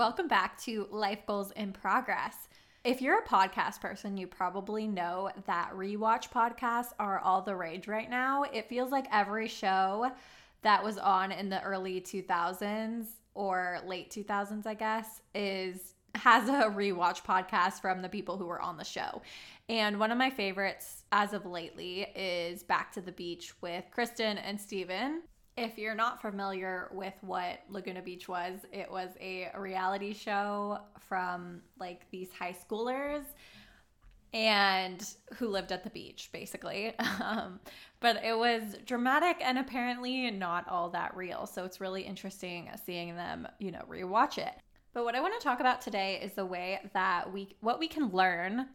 Welcome back to Life Goals in Progress. If you're a podcast person, you probably know that rewatch podcasts are all the rage right now. It feels like every show that was on in the early 2000s or late 2000s, I guess, is has a rewatch podcast from the people who were on the show. And one of my favorites as of lately is Back to the Beach with Kristin and Stephen. If you're not familiar with what Laguna Beach was, it was a reality show from like these high schoolers and who lived at the beach basically. Um, but it was dramatic and apparently not all that real. So it's really interesting seeing them, you know, rewatch it. But what I want to talk about today is the way that we what we can learn.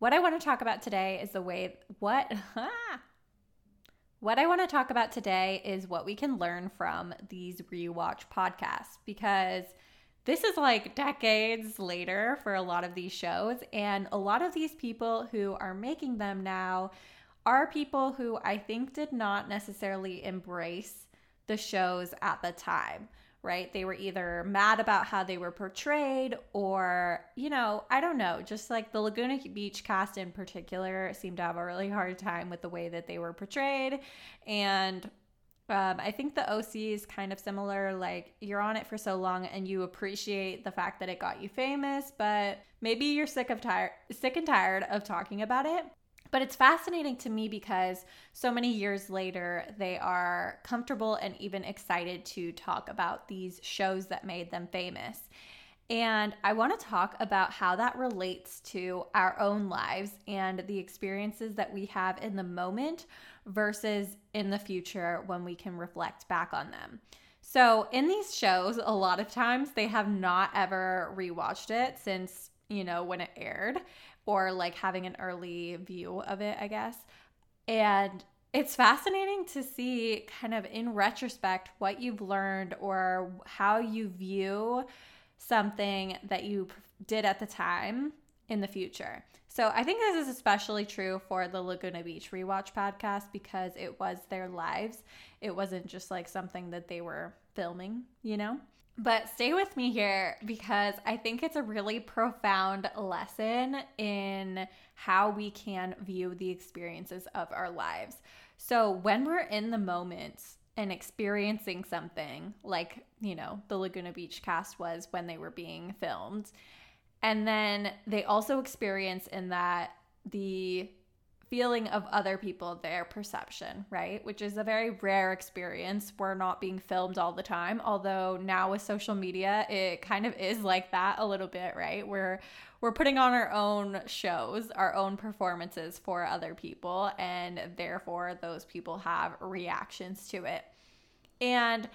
What I want to talk about today is the way what What I want to talk about today is what we can learn from these rewatch podcasts because this is like decades later for a lot of these shows. And a lot of these people who are making them now are people who I think did not necessarily embrace the shows at the time right? They were either mad about how they were portrayed or, you know, I don't know, just like the Laguna Beach cast in particular seemed to have a really hard time with the way that they were portrayed. And um, I think the OC is kind of similar. Like you're on it for so long and you appreciate the fact that it got you famous, but maybe you're sick of tired, sick and tired of talking about it. But it's fascinating to me because so many years later, they are comfortable and even excited to talk about these shows that made them famous. And I want to talk about how that relates to our own lives and the experiences that we have in the moment versus in the future when we can reflect back on them. So, in these shows, a lot of times they have not ever rewatched it since, you know, when it aired or like having an early view of it, I guess. And it's fascinating to see kind of in retrospect what you've learned or how you view something that you did at the time in the future. So I think this is especially true for the Laguna Beach rewatch podcast because it was their lives. It wasn't just like something that they were filming, you know? But stay with me here because I think it's a really profound lesson in how we can view the experiences of our lives. So, when we're in the moment and experiencing something like, you know, the Laguna Beach cast was when they were being filmed, and then they also experience in that the feeling of other people, their perception, right? Which is a very rare experience. We're not being filmed all the time, although now with social media, it kind of is like that a little bit, right? We're we're putting on our own shows, our own performances for other people, and therefore those people have reactions to it. And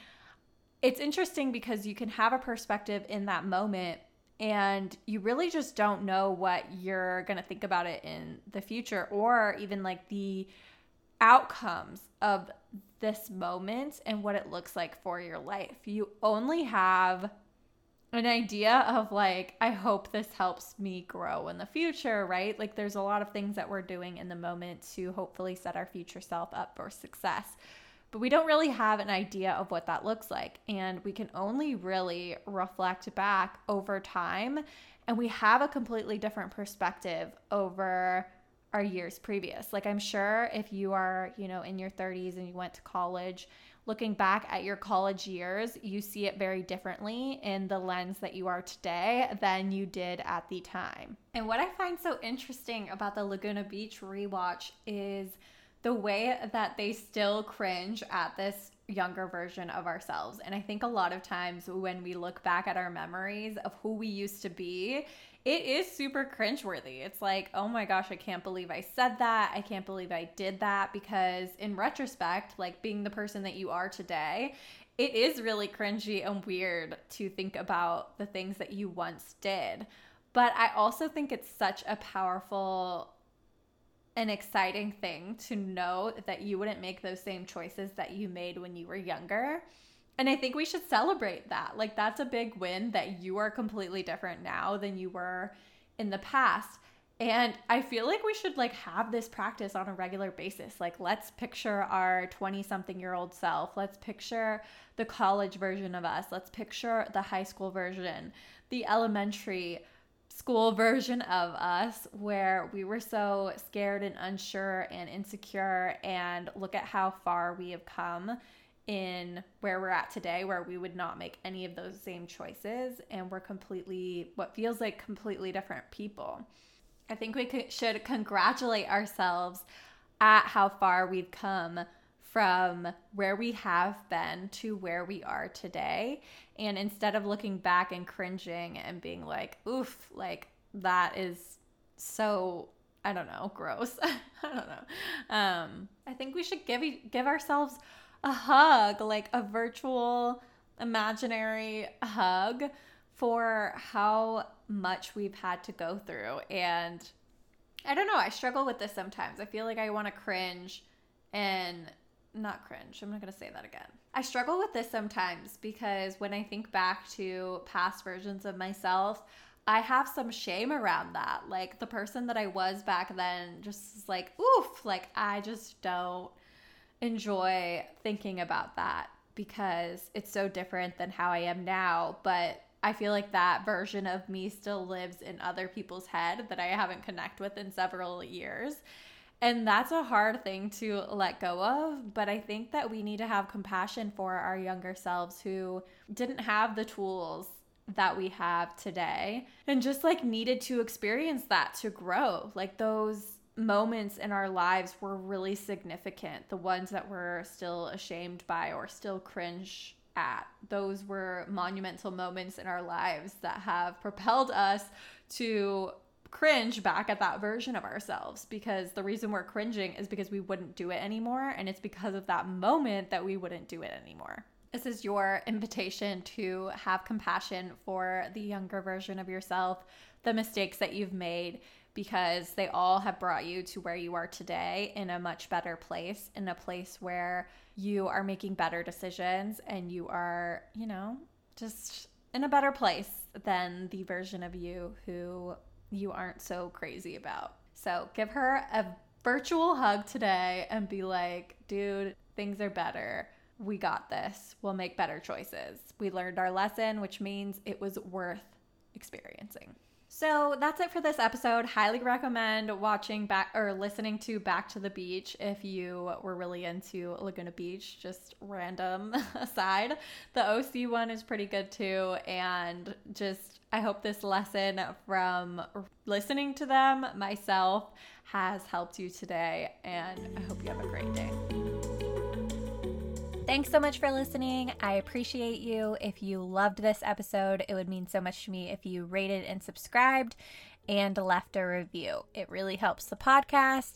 it's interesting because you can have a perspective in that moment and you really just don't know what you're going to think about it in the future or even like the outcomes of this moment and what it looks like for your life. You only have an idea of like, I hope this helps me grow in the future, right? Like, there's a lot of things that we're doing in the moment to hopefully set our future self up for success but we don't really have an idea of what that looks like. And we can only really reflect back over time. And we have a completely different perspective over our years previous. Like, I'm sure if you are, you know, in your 30s and you went to college, looking back at your college years, you see it very differently in the lens that you are today than you did at the time. And what I find so interesting about the Laguna Beach rewatch is the way that they still cringe at this younger version of ourselves. And I think a lot of times when we look back at our memories of who we used to be, it is super cringeworthy. It's like, oh my gosh, I can't believe I said that. I can't believe I did that. Because in retrospect, like being the person that you are today, it is really cringy and weird to think about the things that you once did. But I also think it's such a powerful an exciting thing to know that you wouldn't make those same choices that you made when you were younger. And I think we should celebrate that. Like, that's a big win that you are completely different now than you were in the past. And I feel like we should like have this practice on a regular basis. Like let's picture our 20 something year old self. Let's picture the college version of us. Let's picture the high school version, the elementary school version of us where we were so scared and unsure and insecure and look at how far we have come in where we're at today where we would not make any of those same choices and we're completely what feels like completely different people. I think we should congratulate ourselves at how far we've come from where we have been to where we are today. And instead of looking back and cringing and being like, oof, like that is so, I don't know, gross. I don't know. Um, I think we should give, give ourselves a hug, like a virtual, imaginary hug for how much we've had to go through. And I don't know, I struggle with this sometimes. I feel like I want to cringe and not cringe. I'm not going to say that again. I struggle with this sometimes because when I think back to past versions of myself, I have some shame around that. Like the person that I was back then just is like, oof, like I just don't enjoy thinking about that because it's so different than how I am now. But I feel like that version of me still lives in other people's head that I haven't connected with in several years. And that's a hard thing to let go of. But I think that we need to have compassion for our younger selves who didn't have the tools that we have today and just like needed to experience that to grow. Like those moments in our lives were really significant. The ones that we're still ashamed by or still cringe at. Those were monumental moments in our lives that have propelled us to cringe back at that version of ourselves because the reason we're cringing is because we wouldn't do it anymore and it's because of that moment that we wouldn't do it anymore. This is your invitation to have compassion for the younger version of yourself, the mistakes that you've made, because they all have brought you to where you are today in a much better place, in a place where you are making better decisions and you are, you know, just in a better place than the version of you who you aren't so crazy about. So give her a virtual hug today and be like, dude, things are better. We got this. We'll make better choices. We learned our lesson, which means it was worth experiencing. So that's it for this episode. Highly recommend watching back or listening to Back to the Beach if you were really into Laguna Beach. Just random aside. The OC one is pretty good too. And just, I hope this lesson from listening to them myself has helped you today. And I hope you have a great day. Thanks so much for listening. I appreciate you. If you loved this episode, it would mean so much to me if you rated and subscribed and left a review. It really helps the podcast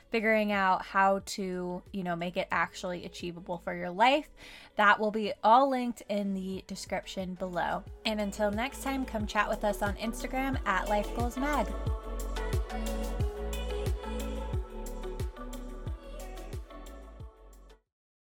figuring out how to, you know, make it actually achievable for your life. That will be all linked in the description below. And until next time, come chat with us on Instagram at Life Goals Mag.